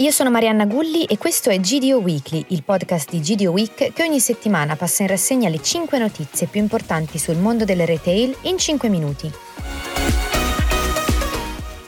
Io sono Marianna Gulli e questo è GDO Weekly, il podcast di GDO Week che ogni settimana passa in rassegna le 5 notizie più importanti sul mondo del retail in 5 minuti.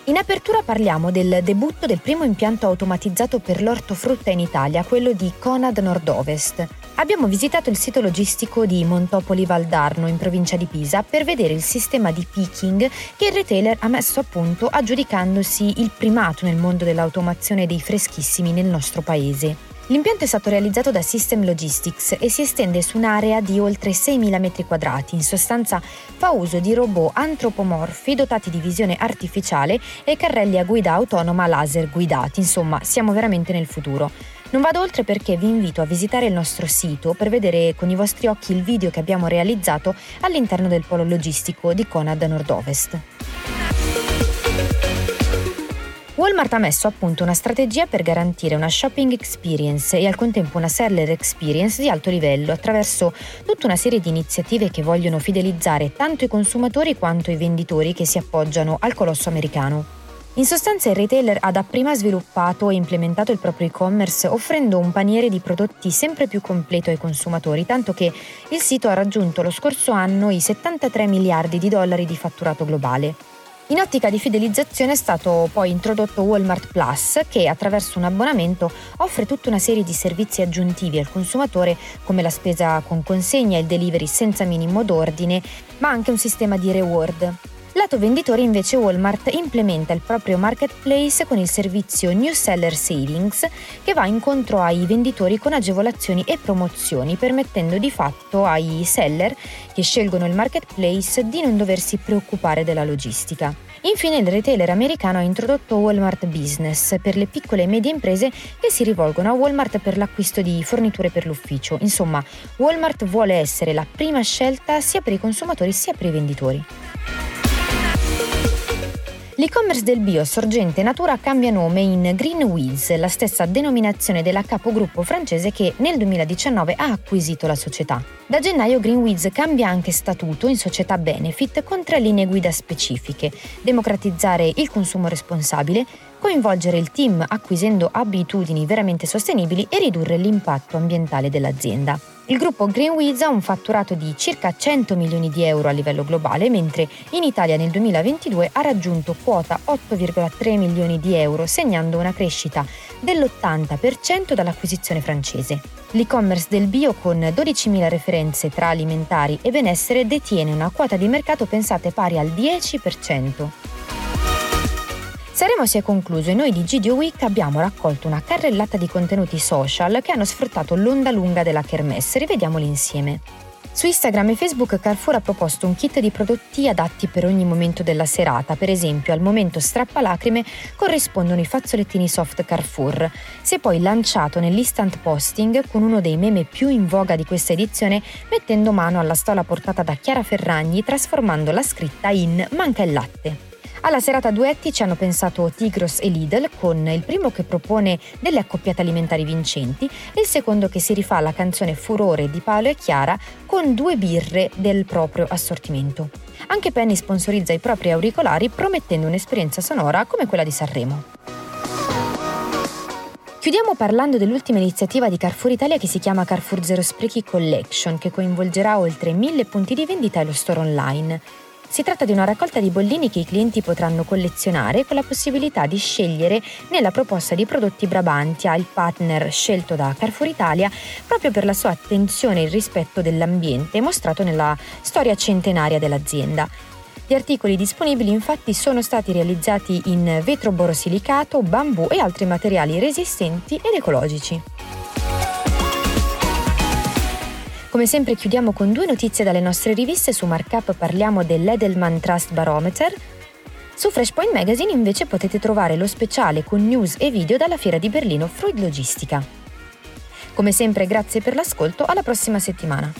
In apertura parliamo del debutto del primo impianto automatizzato per l'ortofrutta in Italia, quello di Conad Nord-Ovest. Abbiamo visitato il sito logistico di Montopoli Valdarno in provincia di Pisa per vedere il sistema di picking che il retailer ha messo a punto aggiudicandosi il primato nel mondo dell'automazione dei freschissimi nel nostro paese. L'impianto è stato realizzato da System Logistics e si estende su un'area di oltre 6.000 m2. In sostanza fa uso di robot antropomorfi dotati di visione artificiale e carrelli a guida autonoma laser guidati. Insomma, siamo veramente nel futuro. Non vado oltre perché vi invito a visitare il nostro sito per vedere con i vostri occhi il video che abbiamo realizzato all'interno del polo logistico di Conad Nord-Ovest. Walmart ha messo a punto una strategia per garantire una shopping experience e al contempo una seller experience di alto livello attraverso tutta una serie di iniziative che vogliono fidelizzare tanto i consumatori quanto i venditori che si appoggiano al colosso americano. In sostanza il retailer ha dapprima sviluppato e implementato il proprio e-commerce offrendo un paniere di prodotti sempre più completo ai consumatori, tanto che il sito ha raggiunto lo scorso anno i 73 miliardi di dollari di fatturato globale. In ottica di fidelizzazione è stato poi introdotto Walmart Plus che attraverso un abbonamento offre tutta una serie di servizi aggiuntivi al consumatore come la spesa con consegna e il delivery senza minimo d'ordine, ma anche un sistema di reward. Lato venditore invece Walmart implementa il proprio marketplace con il servizio New Seller Savings che va incontro ai venditori con agevolazioni e promozioni permettendo di fatto ai seller che scelgono il marketplace di non doversi preoccupare della logistica. Infine il retailer americano ha introdotto Walmart Business per le piccole e medie imprese che si rivolgono a Walmart per l'acquisto di forniture per l'ufficio. Insomma, Walmart vuole essere la prima scelta sia per i consumatori sia per i venditori. L'e-commerce del bio Sorgente Natura cambia nome in Green Weeds, la stessa denominazione della capogruppo francese che nel 2019 ha acquisito la società. Da gennaio Green Weeds cambia anche statuto in società benefit con tre linee guida specifiche: democratizzare il consumo responsabile, coinvolgere il team acquisendo abitudini veramente sostenibili e ridurre l'impatto ambientale dell'azienda. Il gruppo Greenwiz ha un fatturato di circa 100 milioni di euro a livello globale, mentre in Italia nel 2022 ha raggiunto quota 8,3 milioni di euro, segnando una crescita dell'80% dall'acquisizione francese. L'e-commerce del bio con 12.000 referenze tra alimentari e benessere detiene una quota di mercato pensate pari al 10%. Saremo si è concluso e noi di GDO Week abbiamo raccolto una carrellata di contenuti social che hanno sfruttato l'onda lunga della kermesse. Rivediamoli insieme. Su Instagram e Facebook Carrefour ha proposto un kit di prodotti adatti per ogni momento della serata, per esempio al momento strappalacrime corrispondono i fazzolettini soft Carrefour. Si è poi lanciato nell'instant posting con uno dei meme più in voga di questa edizione mettendo mano alla stola portata da Chiara Ferragni trasformando la scritta in Manca il latte. Alla serata duetti ci hanno pensato Tigros e Lidl con il primo che propone delle accoppiate alimentari vincenti e il secondo che si rifà alla canzone Furore di Paolo e Chiara con due birre del proprio assortimento. Anche Penny sponsorizza i propri auricolari promettendo un'esperienza sonora come quella di Sanremo. Chiudiamo parlando dell'ultima iniziativa di Carrefour Italia che si chiama Carrefour Zero Sprechi Collection, che coinvolgerà oltre mille punti di vendita e lo store online. Si tratta di una raccolta di bollini che i clienti potranno collezionare con la possibilità di scegliere nella proposta di prodotti Brabantia, il partner scelto da Carrefour Italia proprio per la sua attenzione e il rispetto dell'ambiente mostrato nella storia centenaria dell'azienda. Gli articoli disponibili infatti sono stati realizzati in vetro borosilicato, bambù e altri materiali resistenti ed ecologici. Come sempre chiudiamo con due notizie dalle nostre riviste, su Markup parliamo dell'Edelman Trust Barometer, su Freshpoint Magazine invece potete trovare lo speciale con news e video dalla fiera di Berlino Freud Logistica. Come sempre grazie per l'ascolto, alla prossima settimana.